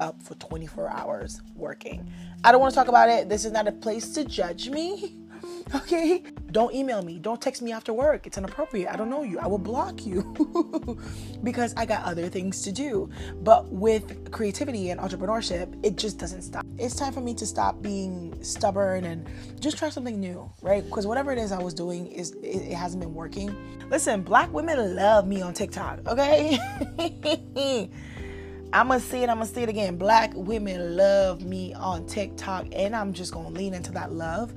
up for 24 hours working. I don't want to talk about it. This is not a place to judge me. Okay? Don't email me. Don't text me after work. It's inappropriate. I don't know you. I will block you because I got other things to do. But with creativity and entrepreneurship, it just doesn't stop. It's time for me to stop being stubborn and just try something new, right? Because whatever it is I was doing is it, it hasn't been working. Listen, black women love me on TikTok, okay? I'm gonna say it, I'm gonna say it again. Black women love me on TikTok, and I'm just gonna lean into that love.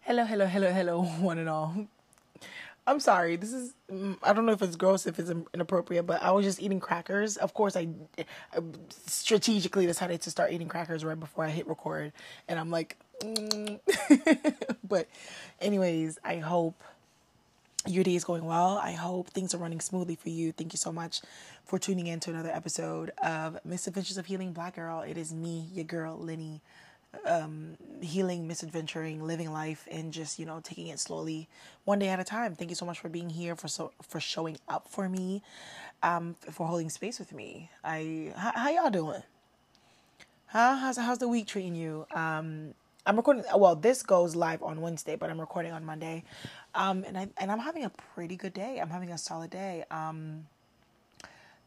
Hello, hello, hello, hello, one and all. I'm sorry. This is I don't know if it's gross, if it's inappropriate, but I was just eating crackers. Of course, I, I strategically decided to start eating crackers right before I hit record, and I'm like, mm. but anyways, I hope your day is going well. I hope things are running smoothly for you. Thank you so much for tuning in to another episode of Misadventures of Healing Black Girl. It is me, your girl, Lenny um, healing, misadventuring, living life, and just you know taking it slowly, one day at a time. Thank you so much for being here, for so for showing up for me, um, for holding space with me. I how, how y'all doing? Huh? How's how's the week treating you? Um, I'm recording. Well, this goes live on Wednesday, but I'm recording on Monday, um, and I and I'm having a pretty good day. I'm having a solid day. Um,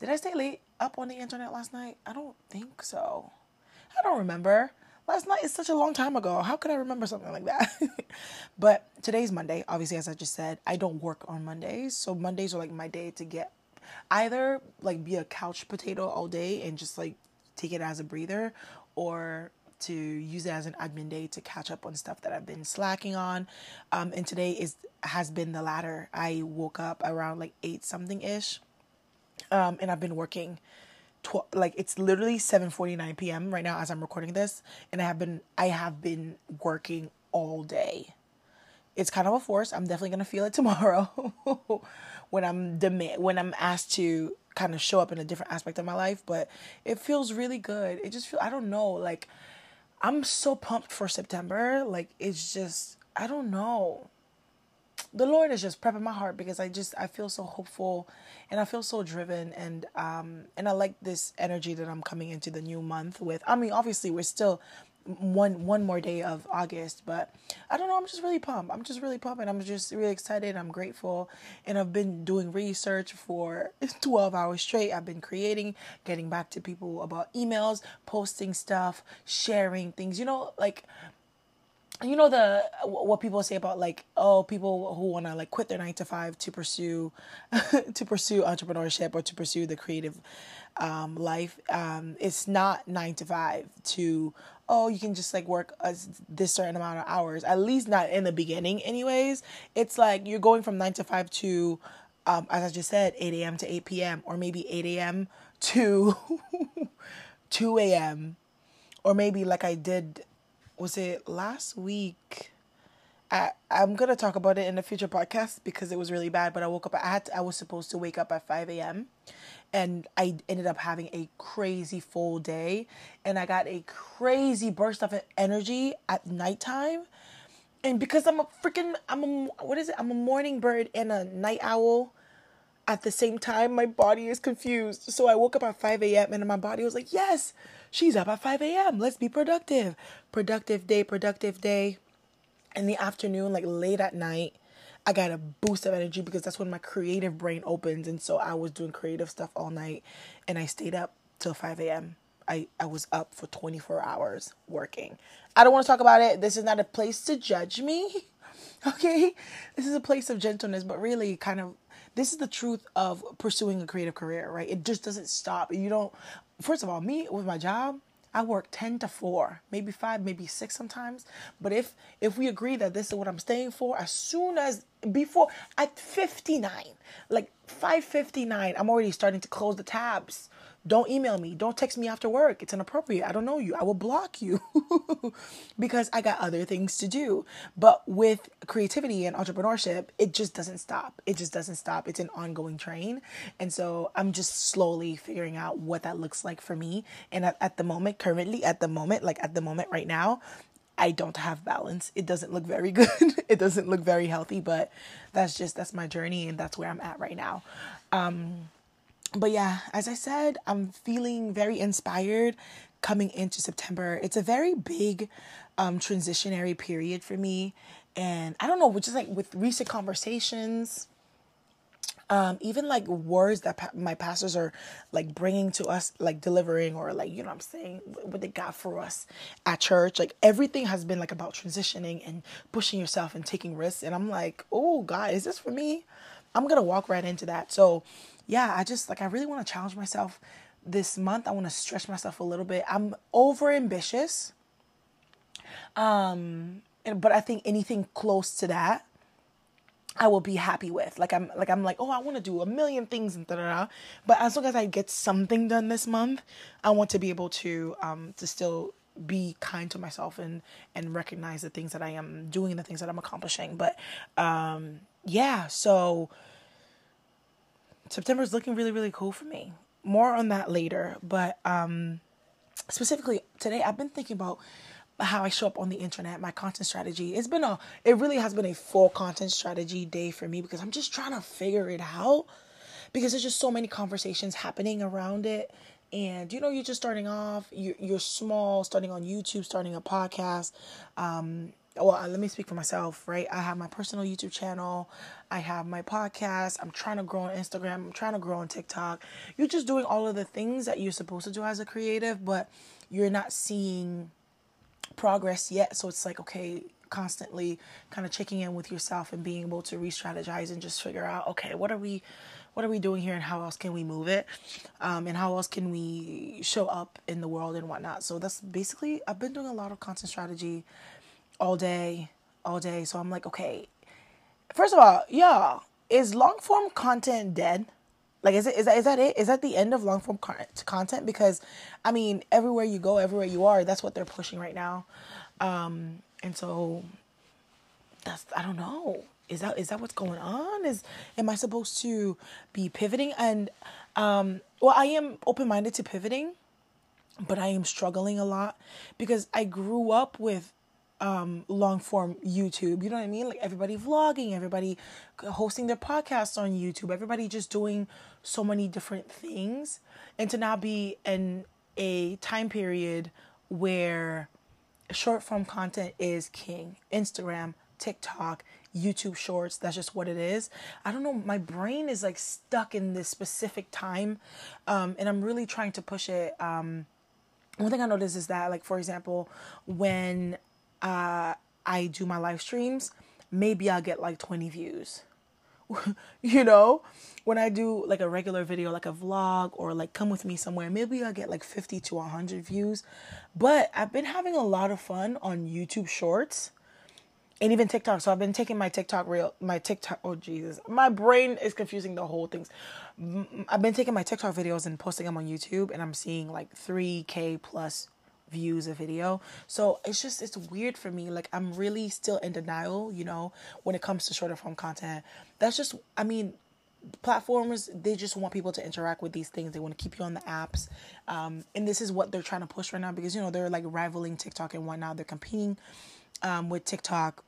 did I stay late up on the internet last night? I don't think so. I don't remember. Last night is such a long time ago. How could I remember something like that? but today's Monday. Obviously, as I just said, I don't work on Mondays. So Mondays are like my day to get either like be a couch potato all day and just like take it as a breather or to use it as an admin day to catch up on stuff that I've been slacking on. Um, and today is has been the latter. I woke up around like eight something ish, um, and I've been working tw- like it's literally 7:49 p.m. right now as I'm recording this and I have been I have been working all day. It's kind of a force. I'm definitely to feel it tomorrow when I'm demand when I'm asked to kind of show up in a different aspect of my life, but it feels really good. It just feel I don't know, like I'm so pumped for September. Like it's just I don't know the Lord is just prepping my heart because I just I feel so hopeful and I feel so driven and um and I like this energy that I'm coming into the new month with. I mean, obviously we're still one one more day of August, but I don't know, I'm just really pumped. I'm just really pumped and I'm just really excited. I'm grateful and I've been doing research for 12 hours straight. I've been creating, getting back to people about emails, posting stuff, sharing things. You know, like you know the what people say about like oh people who want to like quit their 9 to 5 to pursue to pursue entrepreneurship or to pursue the creative um, life um, it's not 9 to 5 to oh you can just like work this certain amount of hours at least not in the beginning anyways it's like you're going from 9 to 5 to um, as i just said 8 a.m to 8 p.m or maybe 8 a.m to 2 a.m or maybe like i did was it last week? I I'm gonna talk about it in a future podcast because it was really bad. But I woke up. I had to, I was supposed to wake up at five a.m. and I ended up having a crazy full day, and I got a crazy burst of energy at nighttime. And because I'm a freaking I'm a what is it? I'm a morning bird and a night owl at the same time, my body is confused. So I woke up at 5 a.m. and my body was like, yes, she's up at 5 a.m. Let's be productive. Productive day, productive day. In the afternoon, like late at night, I got a boost of energy because that's when my creative brain opens. And so I was doing creative stuff all night and I stayed up till 5 a.m. I, I was up for 24 hours working. I don't want to talk about it. This is not a place to judge me. Okay? This is a place of gentleness, but really kind of this is the truth of pursuing a creative career, right? It just doesn't stop. You don't, first of all, me with my job, I work 10 to 4, maybe 5, maybe 6 sometimes. But if if we agree that this is what I'm staying for, as soon as before at 59, like 5:59, I'm already starting to close the tabs don't email me. Don't text me after work. It's inappropriate. I don't know you. I will block you because I got other things to do. But with creativity and entrepreneurship, it just doesn't stop. It just doesn't stop. It's an ongoing train. And so I'm just slowly figuring out what that looks like for me. And at, at the moment, currently, at the moment, like at the moment right now, I don't have balance. It doesn't look very good. it doesn't look very healthy, but that's just that's my journey and that's where I'm at right now. Um but yeah, as I said, I'm feeling very inspired coming into September. It's a very big um, transitionary period for me. And I don't know, which is like with recent conversations, um, even like words that pa- my pastors are like bringing to us, like delivering or like, you know what I'm saying, what they got for us at church. Like everything has been like about transitioning and pushing yourself and taking risks. And I'm like, oh, God, is this for me? I'm going to walk right into that. So, yeah, I just like, I really want to challenge myself this month. I want to stretch myself a little bit. I'm over ambitious. Um, but I think anything close to that I will be happy with. Like I'm like I'm like, oh, I want to do a million things and da da da. But as long as I get something done this month, I want to be able to um to still be kind to myself and and recognize the things that I am doing, the things that I'm accomplishing. But um yeah, so September is looking really really cool for me. More on that later, but um specifically today I've been thinking about how I show up on the internet, my content strategy. It's been a it really has been a full content strategy day for me because I'm just trying to figure it out because there's just so many conversations happening around it and you know you're just starting off you're, you're small starting on youtube starting a podcast um, well uh, let me speak for myself right? I have my personal youtube channel. I have my podcast. I'm trying to grow on instagram. I'm trying to grow on tiktok. You're just doing all of the things that you're supposed to do as a creative but you're not seeing progress yet. So it's like, okay, constantly kind of checking in with yourself and being able to re-strategize and just figure out, okay, what are we what are we doing here and how else can we move it? Um, and how else can we show up in the world and whatnot? So that's basically i've been doing a lot of content strategy all day all day so i'm like okay first of all yeah is long form content dead like, is it is that is that it? Is that the end of long form content? Because, I mean, everywhere you go, everywhere you are, that's what they're pushing right now, um, and so that's I don't know. Is that is that what's going on? Is am I supposed to be pivoting? And um, well, I am open minded to pivoting, but I am struggling a lot because I grew up with um, long form YouTube. You know what I mean? Like everybody vlogging, everybody hosting their podcasts on YouTube, everybody just doing so many different things. And to now be in a time period where short form content is king Instagram, TikTok, YouTube shorts, that's just what it is. I don't know, my brain is like stuck in this specific time. Um, and I'm really trying to push it. Um, one thing I noticed is that, like, for example, when uh, I do my live streams, maybe I'll get like 20 views. you know, when I do like a regular video, like a vlog or like come with me somewhere, maybe I'll get like 50 to 100 views. But I've been having a lot of fun on YouTube Shorts and even TikTok. So I've been taking my TikTok reel, my TikTok. Oh Jesus, my brain is confusing the whole things. I've been taking my TikTok videos and posting them on YouTube, and I'm seeing like 3k plus views a video. So it's just it's weird for me. Like I'm really still in denial, you know, when it comes to shorter form content. That's just I mean, platforms they just want people to interact with these things they want to keep you on the apps um, and this is what they're trying to push right now because you know they're like rivaling tiktok and whatnot they're competing um, with tiktok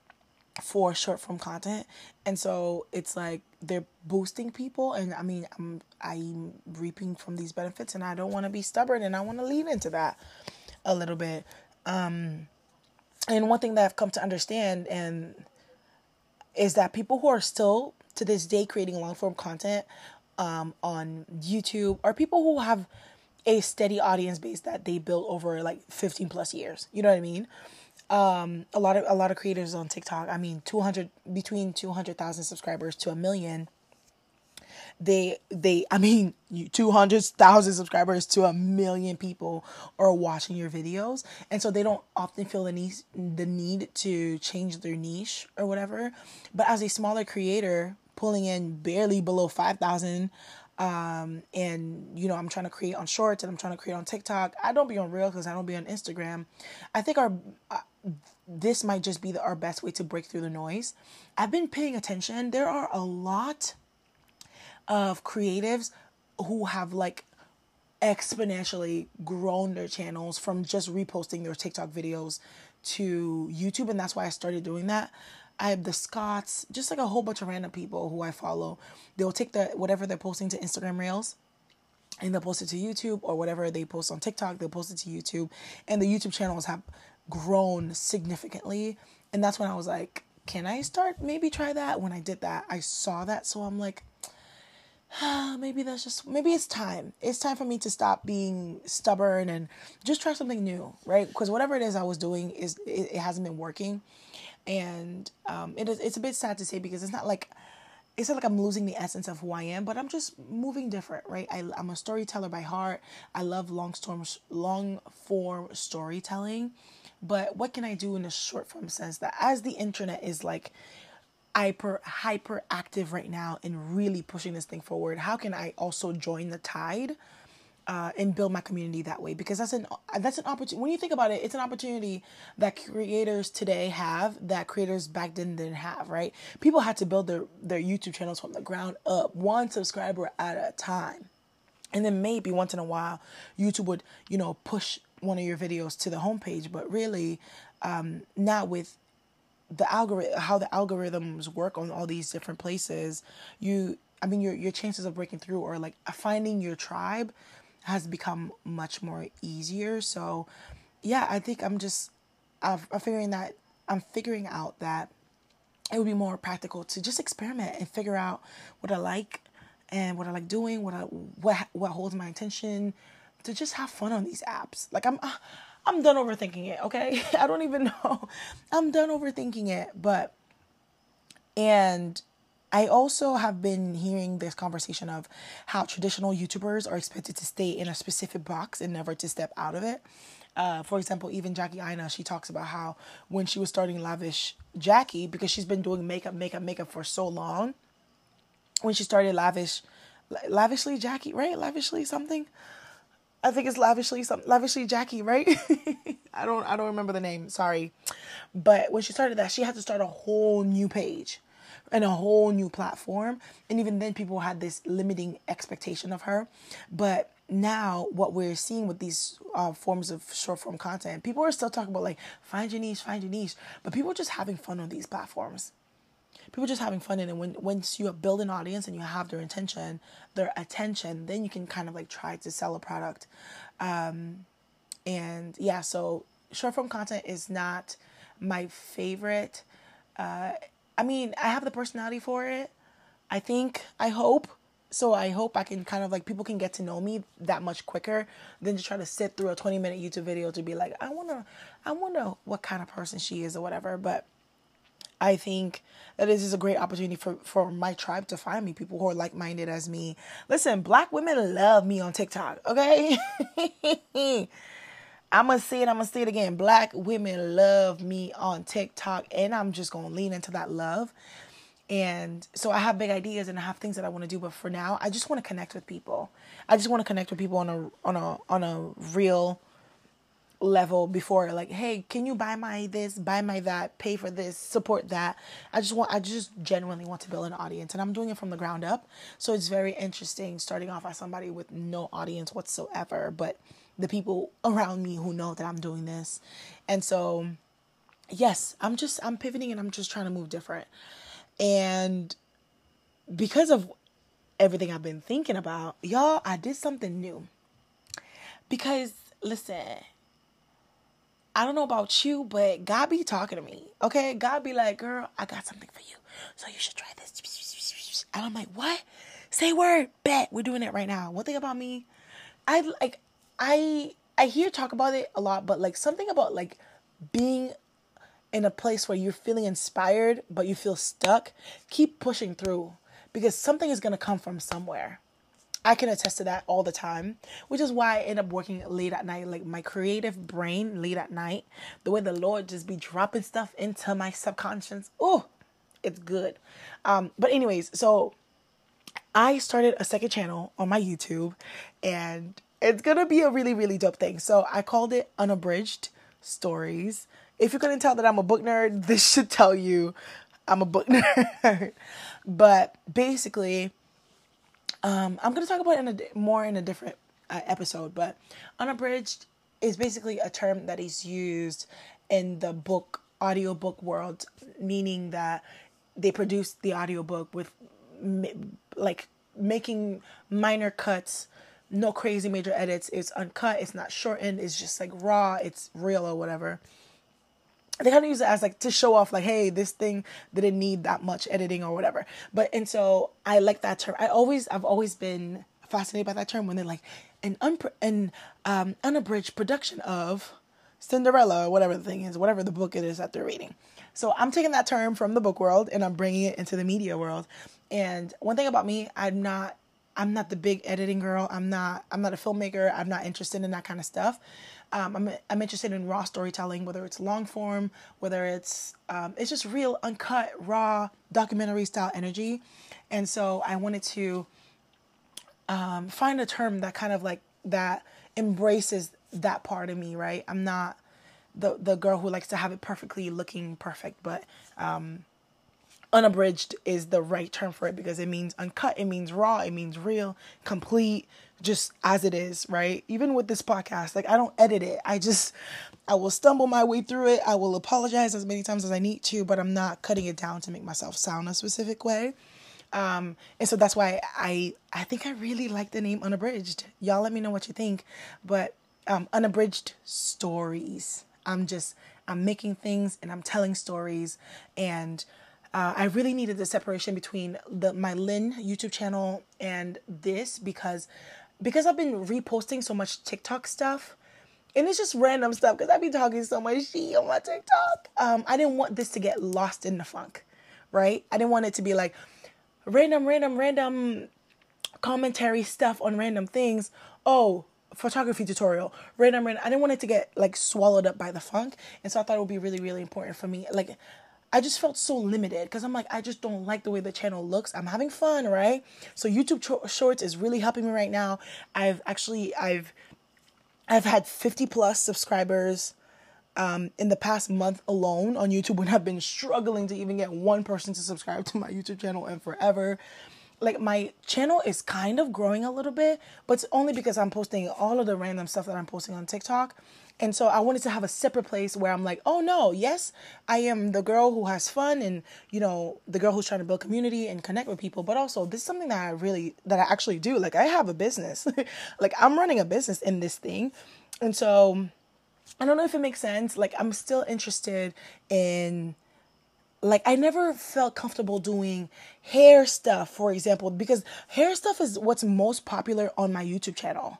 for short form content and so it's like they're boosting people and i mean i'm i'm reaping from these benefits and i don't want to be stubborn and i want to lean into that a little bit. Um, and one thing that I've come to understand and is that people who are still to this day creating long form content um, on YouTube are people who have a steady audience base that they built over like 15 plus years. You know what I mean? Um, a lot of a lot of creators on TikTok. I mean, 200 between 200,000 subscribers to a million they they i mean 200,000 subscribers to a million people are watching your videos. And so they don't often feel the need the need to change their niche or whatever. But as a smaller creator pulling in barely below 5,000 um, and you know i'm trying to create on shorts and i'm trying to create on tiktok i don't be on real because i don't be on instagram. I think our uh, this might just be the, our best way to break through the noise. I've been paying attention. There are a lot of creatives who have like exponentially grown their channels from just reposting their TikTok videos to YouTube, and that's why I started doing that. I have the Scots, just like a whole bunch of random people who I follow. They'll take the whatever they're posting to Instagram Reels, and they'll post it to YouTube or whatever they post on TikTok, they'll post it to YouTube. And the YouTube channels have grown significantly. And that's when I was like, can I start maybe try that? When I did that, I saw that. So I'm like, maybe that's just, maybe it's time. It's time for me to stop being stubborn and just try something new, right? Because whatever it is I was doing is, it, it hasn't been working. And um, it is, it's a bit sad to say because it's not like, it's not like I'm losing the essence of who I am, but I'm just moving different, right? I, am a storyteller by heart. I love long storm, long form storytelling, but what can I do in a short form sense that as the internet is like hyper hyper active right now and really pushing this thing forward, how can I also join the tide? uh, and build my community that way because that's an that's an opportunity. When you think about it, it's an opportunity that creators today have that creators back then didn't have. Right? People had to build their their YouTube channels from the ground up, one subscriber at a time, and then maybe once in a while, YouTube would you know push one of your videos to the homepage. But really, um, now with the algorithm, how the algorithms work on all these different places, you I mean your your chances of breaking through or like finding your tribe has become much more easier. So, yeah, I think I'm just I'm, figuring that I'm figuring out that it would be more practical to just experiment and figure out what I like and what I like doing, what I what what holds my attention, to just have fun on these apps. Like I'm ah, I'm done overthinking it, okay? I don't even know. I'm done overthinking it, but and I also have been hearing this conversation of how traditional YouTubers are expected to stay in a specific box and never to step out of it. Uh, for example, even Jackie Aina, she talks about how when she was starting Lavish Jackie, because she's been doing makeup, makeup, makeup for so long, when she started Lavish, Lavishly Jackie, right? Lavishly something. I think it's lavishly some lavishly Jackie, right? I don't I don't remember the name. Sorry, but when she started that, she had to start a whole new page and a whole new platform. And even then, people had this limiting expectation of her. But now, what we're seeing with these uh, forms of short form content, people are still talking about like find your niche, find your niche, but people are just having fun on these platforms. People just having fun, and when once you build an audience and you have their intention, their attention, then you can kind of like try to sell a product. Um, and yeah, so short form content is not my favorite. Uh, I mean, I have the personality for it. I think, I hope. So I hope I can kind of like people can get to know me that much quicker than to try to sit through a 20 minute YouTube video to be like, I wanna I wonder what kind of person she is or whatever. But I think that this is a great opportunity for, for my tribe to find me, people who are like minded as me. Listen, black women love me on TikTok, okay? I'm gonna say it, I'm gonna say it again. Black women love me on TikTok, and I'm just gonna lean into that love. And so I have big ideas and I have things that I want to do, but for now, I just want to connect with people. I just want to connect with people on a on a on a real level before like hey can you buy my this buy my that pay for this support that i just want i just genuinely want to build an audience and i'm doing it from the ground up so it's very interesting starting off as somebody with no audience whatsoever but the people around me who know that I'm doing this. And so, yes, I'm just, I'm pivoting and I'm just trying to move different. And because of everything I've been thinking about, y'all, I did something new. Because, listen, I don't know about you, but God be talking to me. Okay? God be like, girl, I got something for you. So you should try this. And I'm like, what? Say word. Bet. We're doing it right now. One thing about me, I like I I hear talk about it a lot, but like something about like being in a place where you're feeling inspired but you feel stuck, keep pushing through because something is to come from somewhere. I can attest to that all the time, which is why I end up working late at night. Like my creative brain late at night, the way the Lord just be dropping stuff into my subconscious. Oh, it's good. Um, but anyways, so I started a second channel on my YouTube, and it's gonna be a really, really dope thing. So I called it Unabridged Stories. If you couldn't tell that I'm a book nerd, this should tell you I'm a book nerd. but basically, um, I'm gonna talk about it in a, more in a different uh, episode. But unabridged is basically a term that is used in the book audiobook world, meaning that they produce the audiobook with like making minor cuts no crazy major edits. It's uncut. It's not shortened. It's just like raw. It's real or whatever. They kind of use it as like to show off, like, hey, this thing didn't need that much editing or whatever. But and so I like that term. I always, I've always been fascinated by that term when they're like an unpr- an um, unabridged production of Cinderella or whatever the thing is, whatever the book it is that they're reading. So I'm taking that term from the book world and I'm bringing it into the media world. And one thing about me, I'm not I'm not the big editing girl. I'm not I'm not a filmmaker. I'm not interested in that kind of stuff. Um, I'm I'm interested in raw storytelling, whether it's long form, whether it's um, it's just real uncut, raw documentary style energy. And so I wanted to um, find a term that kind of like that embraces that part of me, right? I'm not the the girl who likes to have it perfectly looking perfect, but um, unabridged is the right term for it because it means uncut, it means raw, it means real, complete, just as it is, right? Even with this podcast, like I don't edit it. I just I will stumble my way through it. I will apologize as many times as I need to, but I'm not cutting it down to make myself sound a specific way. Um, and so that's why I I think I really like the name unabridged. Y'all let me know what you think. But um, unabridged stories. I'm just I'm making things and I'm telling stories and uh, I really needed the separation between the my Lynn YouTube channel and this because because I've been reposting so much TikTok stuff and it's just random stuff because I've been talking so much shit on my TikTok. Um, I didn't want this to get lost in the funk, right? I didn't want it to be like random, random, random commentary stuff on random things. Oh, photography tutorial, random, random. I didn't want it to get like swallowed up by the funk, and so I thought it would be really, really important for me. Like, I just felt so limited because I'm like, I just don't like the way the channel looks. I'm having fun, right? So YouTube cho- Shorts is really helping me right now. I've actually, I've, I've had 50 plus subscribers. Um, in the past month alone on YouTube, when I've been struggling to even get one person to subscribe to my YouTube channel and forever like my channel is kind of growing a little bit, but it's only because I'm posting all of the random stuff that I'm posting on TikTok. And so I wanted to have a separate place where I'm like, oh no, yes, I am the girl who has fun and, you know, the girl who's trying to build community and connect with people. But also, this is something that I really, that I actually do. Like, I have a business. like, I'm running a business in this thing. And so I don't know if it makes sense. Like, I'm still interested in like I never felt comfortable doing hair stuff, for example, because hair stuff is what's most popular on my YouTube channel.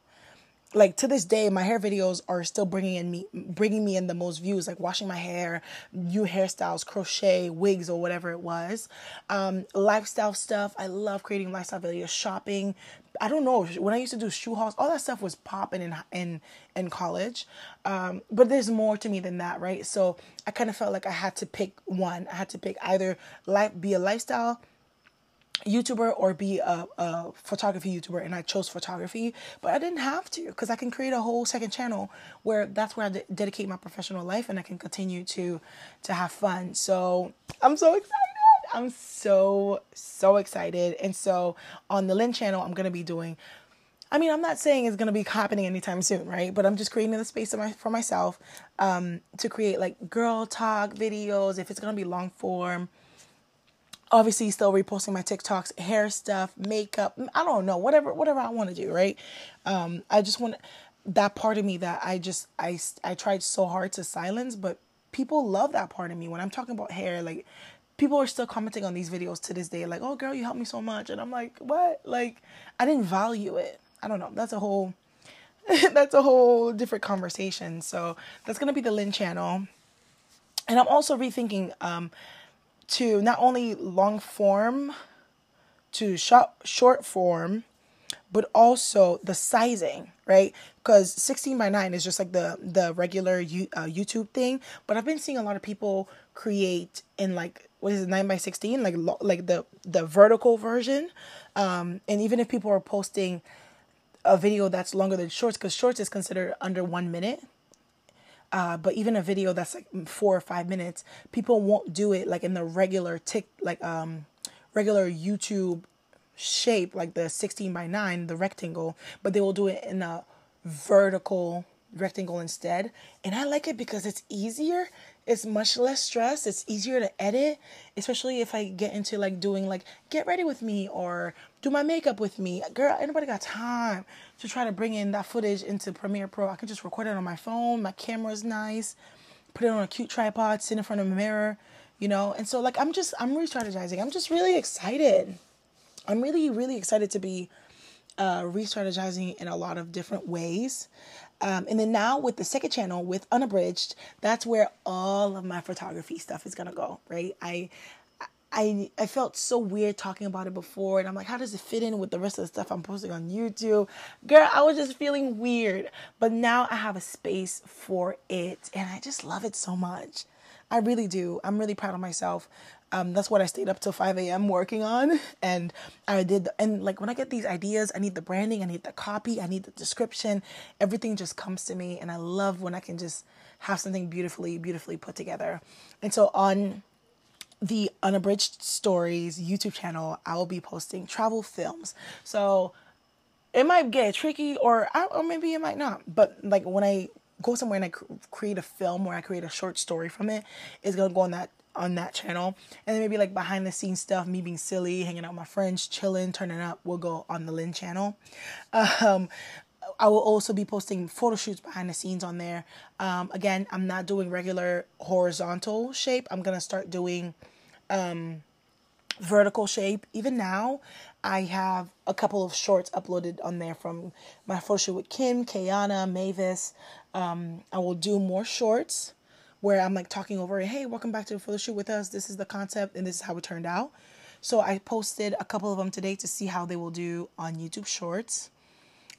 Like to this day, my hair videos are still bringing in me, bringing me in the most views. Like washing my hair, new hairstyles, crochet, wigs, or whatever it was. Um, lifestyle stuff. I love creating lifestyle videos. Shopping, I don't know when I used to do shoe hauls, all that stuff was popping in in in college. Um, but there's more to me than that, right? So I kind of felt like I had to pick one. I had to pick either life be a lifestyle YouTuber or be a, a photography YouTuber, and I chose photography. But I didn't have to because I can create a whole second channel where that's where I de- dedicate my professional life, and I can continue to to have fun. So I'm so excited. I'm so, so excited. And so on the Lynn channel, I'm to be doing, I mean, I'm not saying it's to be happening anytime soon, right? But I'm just creating the space for myself um, to create like girl talk videos, if it's to be long form. Obviously, still reposting my TikToks, hair stuff, makeup. I don't know, whatever, whatever I want to do, right? Um, I just want that part of me that I just I I tried so hard to silence, but people love that part of me when I'm talking about hair. Like people are still commenting on these videos to this day like oh girl you helped me so much and i'm like what like i didn't value it i don't know that's a whole that's a whole different conversation so that's going to be the lynn channel and i'm also rethinking um to not only long form to short short form but also the sizing, right? Because 16 by 9 is just like the the regular uh, YouTube thing, but I've been seeing a lot of people create in like what is it 9 by 16 like like the the vertical version. Um and even if people are posting a video that's longer than shorts because shorts is considered under one minute uh, but even a video that's like four or five minutes people won't do it like in the regular tick like um regular youtube shape like the 16 by 9 the rectangle but they will do it in a vertical rectangle instead. And i like it because it's easier it's much less stress. It's easier to edit, especially if I get into like doing like get ready with me or do my makeup with me. Girl, anybody got time to try to bring in that footage into Premiere Pro? I can just record it on my phone. My camera's nice. Put it on a cute tripod, sit in front of a mirror, you know. And so like I'm just I'm re-strategizing. I'm just really excited. I'm really really excited to be uh, re-strategizing in a lot of different ways. Um, and then now with the second channel with unabridged, that's where all of my photography stuff is gonna go. Right? I I I felt so weird talking about it before, and I'm like, how does it fit in with the rest of the stuff I'm posting on YouTube? Girl, I was just feeling weird, but now I have a space for it, and I just love it so much. I really do. I'm really proud of myself. Um, that's what I stayed up till 5 a.m. working on. And I did, and like when I get these ideas, I need the branding, I need the copy, I need the description. Everything just comes to me. And I love when I can just have something beautifully, beautifully put together. And so on the Unabridged Stories YouTube channel, I will be posting travel films. So it might get tricky, or, or maybe it might not. But like when I go somewhere and I create a film or I create a short story from it, it's gonna go on that on that channel. And then maybe like behind the scenes stuff, me being silly, hanging out with my friends, chilling, turning up, will go on the Lynn channel. Um, I will also be posting photo shoots behind the scenes on there. Um, again, I'm not doing regular horizontal shape. I'm gonna start doing um, vertical shape. Even now, I have a couple of shorts uploaded on there from my photo shoot with Kim, Kayana, Mavis. Um, I will do more shorts where I'm like talking over it. Hey, welcome back to the photo shoot with us. This is the concept and this is how it turned out. So I posted a couple of them today to see how they will do on YouTube Shorts.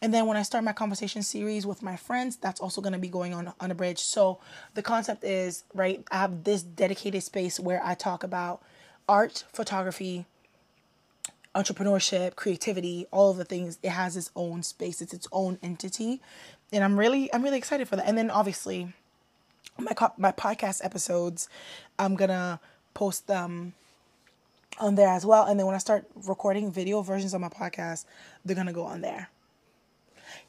And then when I start my conversation series with my friends, that's also going to be going on Unabridged. So the concept is, right, I have this dedicated space where I talk about art, photography, entrepreneurship, creativity, all of the things. It has its own space. It's its own entity. And I'm really I'm really excited for that. And then obviously my my podcast episodes, I'm to post them on there as well. And then when I start recording video versions of my podcast, they're to go on there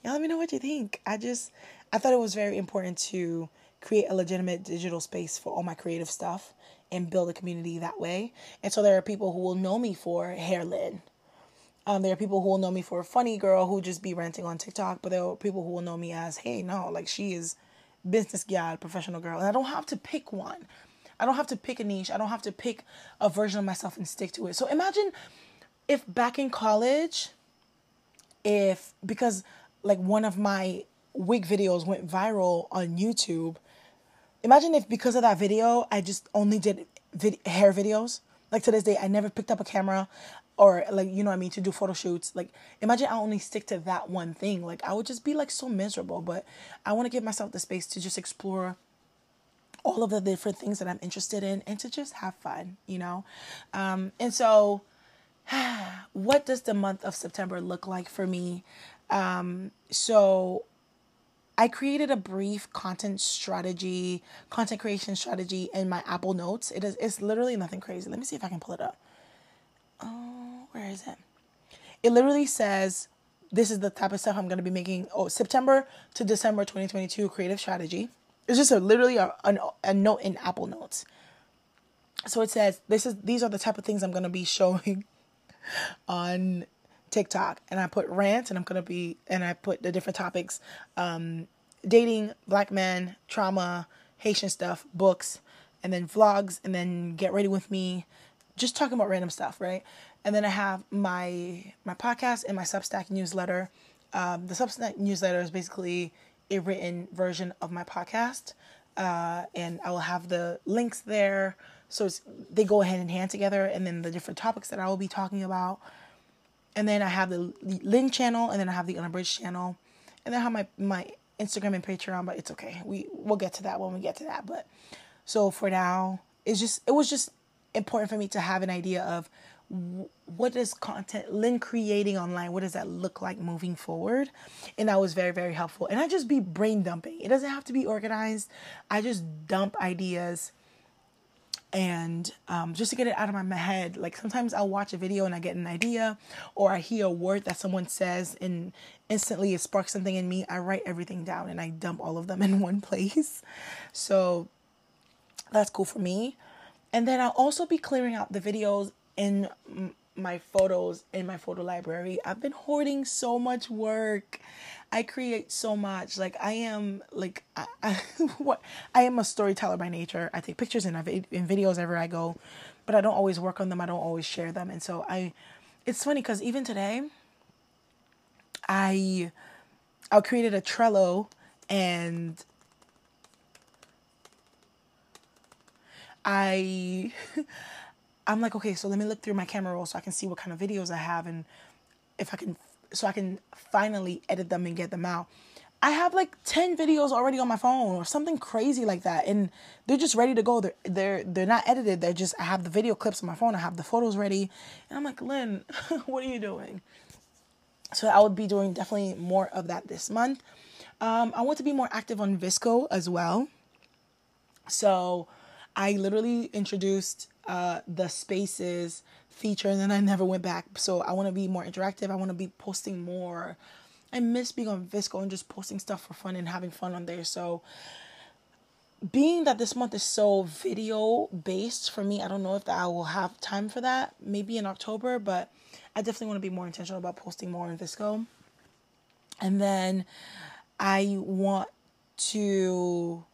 y'all let me know what you think. I just I thought it was very important to create a legitimate digital space for all my creative stuff and build a community that way. And so there are people who will know me for hair lid. Um, there are people who will know me for a funny girl who just be ranting on TikTok, but there are people who will know me as, hey, no, like she is business gal, professional girl. And I don't have to pick one. I don't have to pick a niche. I don't have to pick a version of myself and stick to it. So imagine if back in college, if because like one of my wig videos went viral on YouTube. Imagine if because of that video, I just only did vid- hair videos. Like to this day, I never picked up a camera or like you know what I mean to do photo shoots. Like imagine I only stick to that one thing. Like I would just be like so miserable. But I want to give myself the space to just explore all of the different things that I'm interested in and to just have fun, you know. Um, and so, what does the month of September look like for me? Um, so I created a brief content strategy, content creation strategy in my Apple Notes. It is it's literally nothing crazy. Let me see if I can pull it up. Oh, where is it? It literally says this is the type of stuff I'm going to be making. Oh, September to December 2022 creative strategy. It's just a literally a, a, a note in Apple Notes. So it says this is these are the type of things I'm going to be showing on TikTok and I put rant and I'm gonna be and I put the different topics um, dating, black men, trauma, Haitian stuff, books, and then vlogs, and then get ready with me, just talking about random stuff, right? And then I have my my podcast and my Substack newsletter. Um, the Substack newsletter is basically a written version of my podcast, uh, and I will have the links there, so they go hand in hand together, and then the different topics that I will be talking about and then I have the Lynn channel, and then I have the Unabridged channel, and then I have my my Instagram and Patreon. But it's okay. We we'll get to that when we get to that. But so for now, it's just it was just important for me to have an idea of what is content Lynn creating online what does that look like moving forward? And that was very very helpful. And i just be brain dumping. It doesn't have to be organized. I just dump ideas and um, just to get it out of my head. Like sometimes i'll watch a video and i get an idea or i hear a word that someone says and instantly it sparks something in me. I write everything down and i dump all of them in one place. So That's cool for me. And then I'll also be clearing out the videos in my photos in my photo library. I've been hoarding so much work. I create so much. Like I am like I, I what I am a storyteller by nature. I take pictures and I've in videos everywhere I go, but I don't always work on them. I don't always share them. And so I it's funny cuz even today I I created a Trello and I I'm like, okay, so let me look through my camera roll so I can see what kind of videos I have and if I can, so I can finally edit them and get them out. I have like 10 videos already on my phone or something crazy like that. And they're just ready to go. They're, they're, they're not edited. They're just, I have the video clips on my phone. I have the photos ready. And I'm like, Lynn, what are you doing? So I would be doing definitely more of that this month. Um, I want to be more active on VSCO as well. So I literally introduced uh, the spaces feature and then I never went back. So I want to be more interactive. I want to be posting more. I miss being on VSCO and just posting stuff for fun and having fun on there. So being that this month is so video based for me, I don't know if I will have time for that. Maybe in October, but I definitely want to be more intentional about posting more on VSCO. And then I want to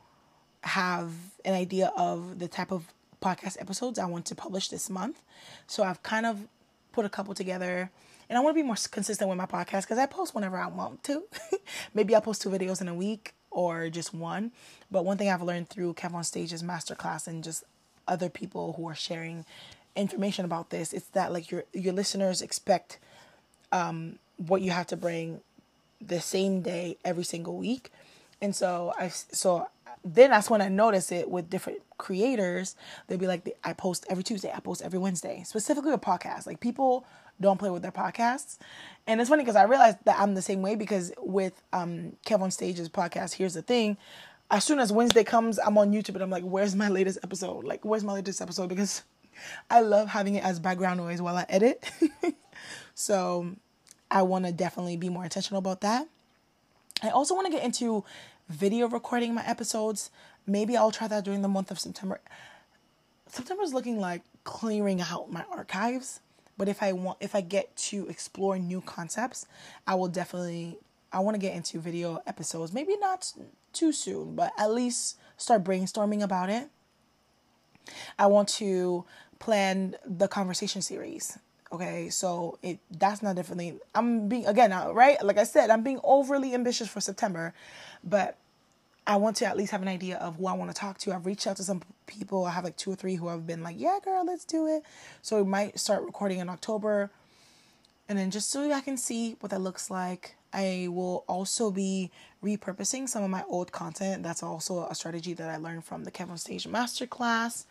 have an idea of the type of podcast episodes I want to publish this month. So I've kind of put a couple together. And I want to be more consistent with my podcast because I post whenever I want to. Maybe I'll post two videos in a week or just one. But one thing I've learned through Kev on Stage's masterclass and just other people who are sharing information about this, it's that like your your listeners expect um, what you have to bring the same day every single week. And so I so then that's when I notice it with different creators. They'll be like, I post every Tuesday, I post every Wednesday, specifically with podcasts. Like people don't play with their podcasts. And it's funny because I realized that I'm the same way because with um, Kev on Stage's podcast, here's the thing. As soon as Wednesday comes, I'm on YouTube and I'm like, where's my latest episode? Like, where's my latest episode? Because I love having it as background noise while I edit. so I want to definitely be more intentional about that. I also want to get into video recording my episodes. Maybe I'll try that during the month of September. September is looking like clearing out my archives, but if I want if I get to explore new concepts, I will definitely I want to get into video episodes. Maybe not too soon, but at least start brainstorming about it. I want to plan the conversation series. Okay, so it that's not definitely. I'm being again, right? Like I said, I'm being overly ambitious for September, but I want to at least have an idea of who I want to talk to. I've reached out to some people. I have like two or three who have been like, "Yeah, girl, let's do it." So we might start recording in October, and then just so I can see what that looks like. I will also be repurposing some of my old content. That's also a strategy that I learned from the Kev on Stage Masterclass.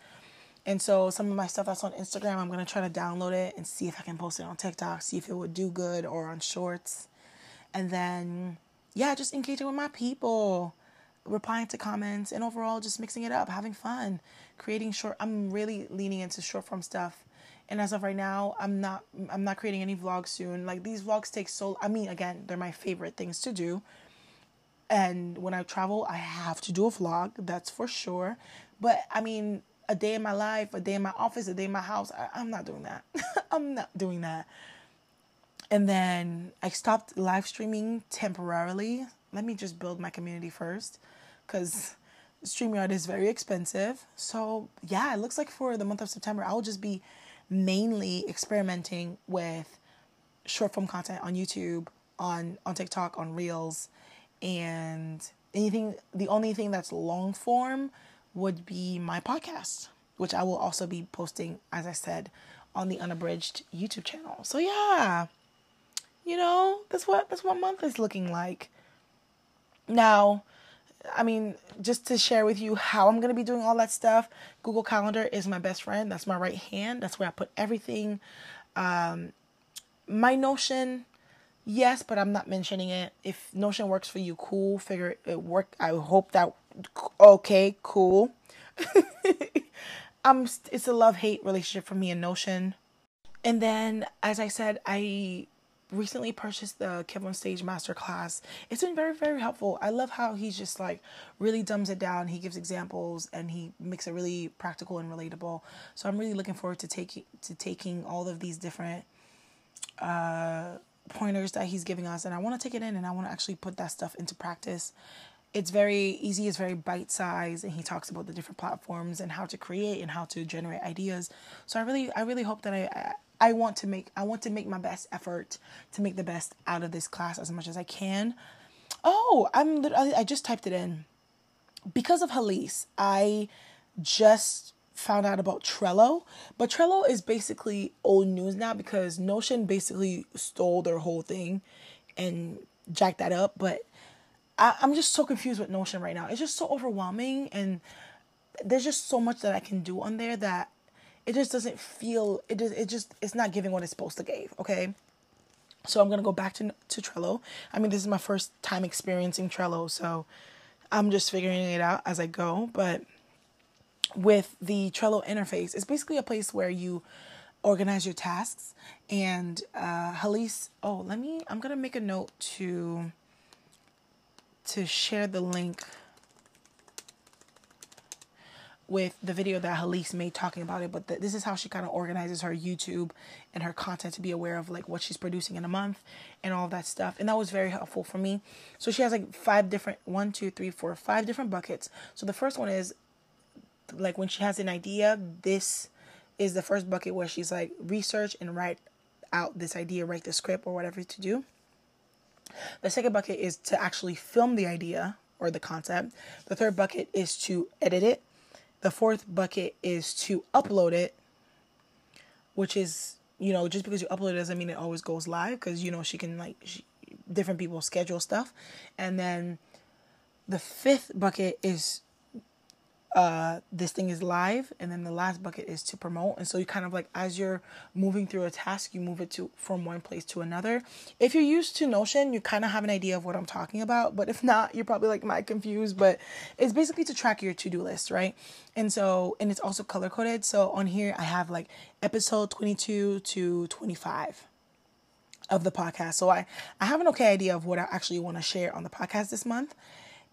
And so some of my stuff that's on Instagram, I'm gonna try to download it and see if I can post it on TikTok, see if it would do good or on Shorts, and then yeah, just engaging with my people, replying to comments, and overall just mixing it up, having fun, creating short. I'm really leaning into short form stuff. And as of right now, I'm not I'm not creating any vlogs soon. Like these vlogs take so I mean again, they're my favorite things to do. And when I travel, I have to do a vlog, that's for sure. But I mean, a day in my life, a day in my office, a day in my house, I, I'm not doing that. I'm not doing that. And then I stopped live streaming temporarily. Let me just build my community first because StreamYard is very expensive. So, yeah, it looks like for the month of September, I will just be mainly experimenting with short form content on YouTube, on, on TikTok, on Reels, and anything. The only thing that's long form would be my podcast, which I will also be posting, as I said, on the unabridged YouTube channel. So, yeah you know, that's what that's what month is looking like. Now, I mean, just to share with you how I'm to be doing all that stuff, Google Calendar is my best friend. That's my right hand. That's where I put everything. Um, my Notion, yes, but I'm not mentioning it. If Notion works for you, cool. Figure it work. I hope that okay, cool. I'm. It's a love hate relationship for me and Notion. And then, as I said, I recently purchased the Kev on Stage Masterclass. It's been very, very helpful. I love how he's just like really dumbs it down. He gives examples and he makes it really practical and relatable. So I'm really looking forward to taking to taking all of these different uh, pointers that he's giving us, and I want to take it in and I want to actually put that stuff into practice. It's very easy. It's very bite sized, and he talks about the different platforms and how to create and how to generate ideas. So I really, I really hope that I, I want to make I want to make my best effort to make the best out of this class as much as I can. Oh, I'm I just typed it in. Because of Halise, I just found out about Trello, but Trello is basically old news now because Notion basically stole their whole thing and jacked that up. But I, I'm just so confused with Notion right now. It's just so overwhelming and there's just so much that I can do on there that it just doesn't feel it just it just it's not giving what it's supposed to give okay? So i'm gonna go back to to trello. I mean this is my first time experiencing trello so i'm just figuring it out as i go. But with the trello interface it's basically a place where you organize your tasks and uh halise oh let me i'm gonna make a note to to share the link with the video that Halise made talking about it, but the, this is how she kind of organizes her YouTube and her content to be aware of like what she's producing in a month and all that stuff. And that was very helpful for me. So she has like five different one, two, three, four, five different buckets. So the first one is like when she has an idea, this is the first bucket where she's like research and write out this idea, write the script or whatever to do. The second bucket is to actually film the idea or the concept. The third bucket is to edit it the fourth bucket is to upload it, which is, you know, just because you upload it doesn't mean it always goes live because, you know, she can like, she, different people schedule stuff. And then the fifth bucket is uh, this thing is live and then the last bucket is to promote. And so you kind of like as you're moving through a task you move it to from one place to another. If you're used to notion you kind of have an idea of what i'm talking about but if not you're probably like my confused but it's basically to track your to-do list right? And so and it's also color coded so on here i have like episode 22 to 25 of the podcast. So i i have an okay idea of what i actually want to share on the podcast this month.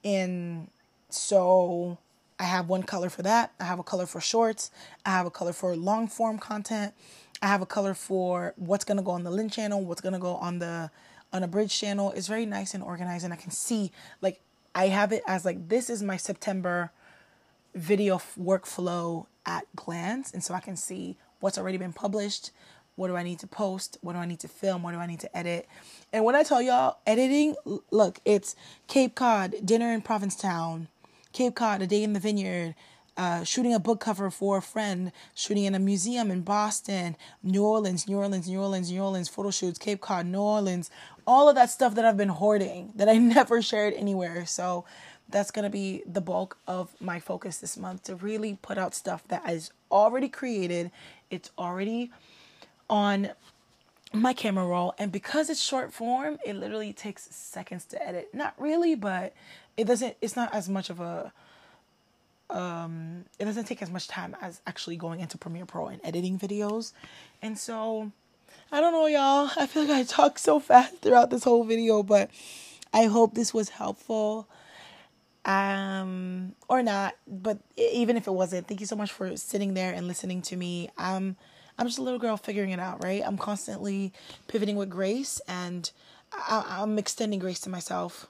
And so I have one color for that. I have a color for shorts. I have a color for long form content. I have a color for what's gonna go on the Lynn channel, what's gonna go on the Unabridged channel. It's very nice and organized, and I can see like I have it as like this is my September video workflow at glance, and so I can see what's already been published. What do I need to post? What do I need to film? What do I need to edit? And when I tell y'all editing, look, it's Cape Cod, dinner in Provincetown, Cape Cod, a day in the vineyard, uh, shooting a book cover for a friend, shooting in a museum in Boston, New Orleans, New Orleans, New Orleans, New Orleans, photo shoots, Cape Cod, New Orleans, all of that stuff that I've been hoarding that I never shared anywhere. So that's going to be the bulk of my focus this month to really put out stuff that is already created. It's already on my camera roll. And because it's short form, it literally takes seconds to edit. Not really, but it doesn't it's not as much of a um it doesn't take as much time as actually going into Premiere Pro and editing videos. And so I don't know y'all. I feel like I talked so fast throughout this whole video, but I hope this was helpful. Um or not, but even if it wasn't, thank you so much for sitting there and listening to me. Um I'm just a little girl figuring it out, right? I'm constantly pivoting with grace and I, I'm extending grace to myself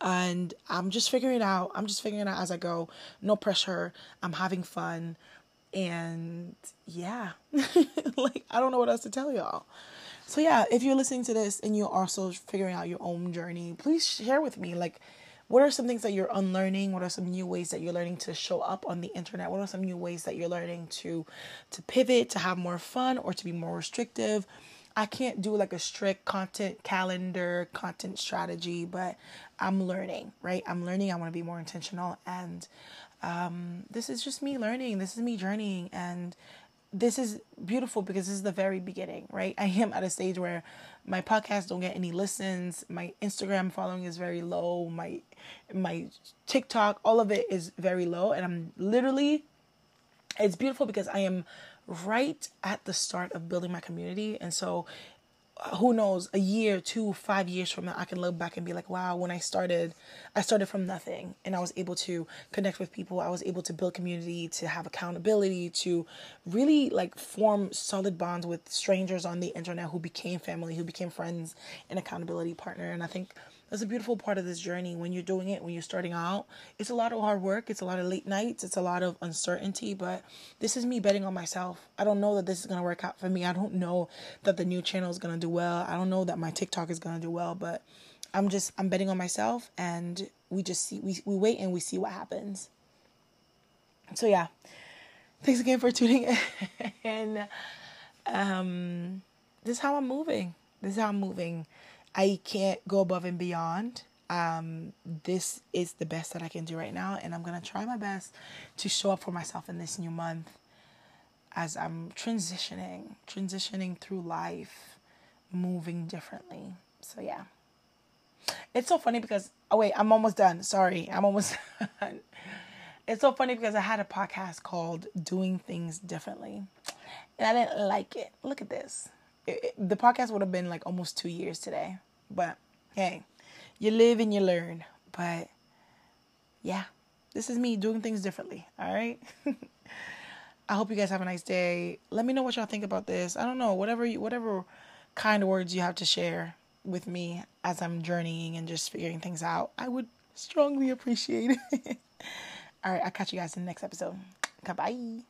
and I'm just figuring it out. I'm just figuring it out as I go. No pressure. I'm having fun. And yeah, like I don't know what else to tell y'all. So yeah, if you're listening to this and you're also figuring out your own journey, please share with me like what are some things that you're unlearning? What are some new ways that you're learning to show up on the internet? What are some new ways that you're learning to to pivot, to have more fun or to be more restrictive? I can't do like a strict content calendar, content strategy, but I'm learning, right? I'm learning. I want to be more intentional. And um, this is just me learning. This is me journeying. And this is beautiful because this is the very beginning, right? I am at a stage where my podcast don't get any listens. My Instagram following is very low. My my TikTok, all of it is very low. And I'm literally it's beautiful because I am right at the start of building my community. And so uh, who knows, a year, two, five years from now, I can look back and be like, wow, when I started, I started from nothing and I was able to connect with people. I was able to build community, to have accountability, to really like form solid bonds with strangers on the internet who became family, who became friends and accountability partner. And I think that's a beautiful part of this journey when you're doing it, when you're starting out. It's a lot of hard work, it's a lot of late nights, it's a lot of uncertainty, but this is me betting on myself. I don't know that this is going to work out for me. I don't know that the new channel is going to do well. I don't know that my TikTok is going to do well, but I'm just I'm betting on myself and we just see we we wait and we see what happens. So yeah. Thanks again for tuning in. and um this is how I'm moving. This is how I'm moving. I can't go above and beyond. Um, this is the best that I can do right now, and I'm gonna try my best to show up for myself in this new month as I'm transitioning, transitioning through life, moving differently. So yeah. It's so funny because oh wait, I'm almost done. Sorry, I'm almost done. It's so funny because I had a podcast called Doing Things Differently. And I didn't like it. Look at this it, the podcast would have been like almost two years today. But hey, you live and you learn. But yeah, this is me doing things differently. All right. I hope you guys have a nice day. Let me know what y'all think about this. I don't know, whatever you, whatever kind of words you have to share with me as I'm journeying and just figuring things out. I would strongly appreciate it. All right, I'll catch you guys in the next episode. Goodbye.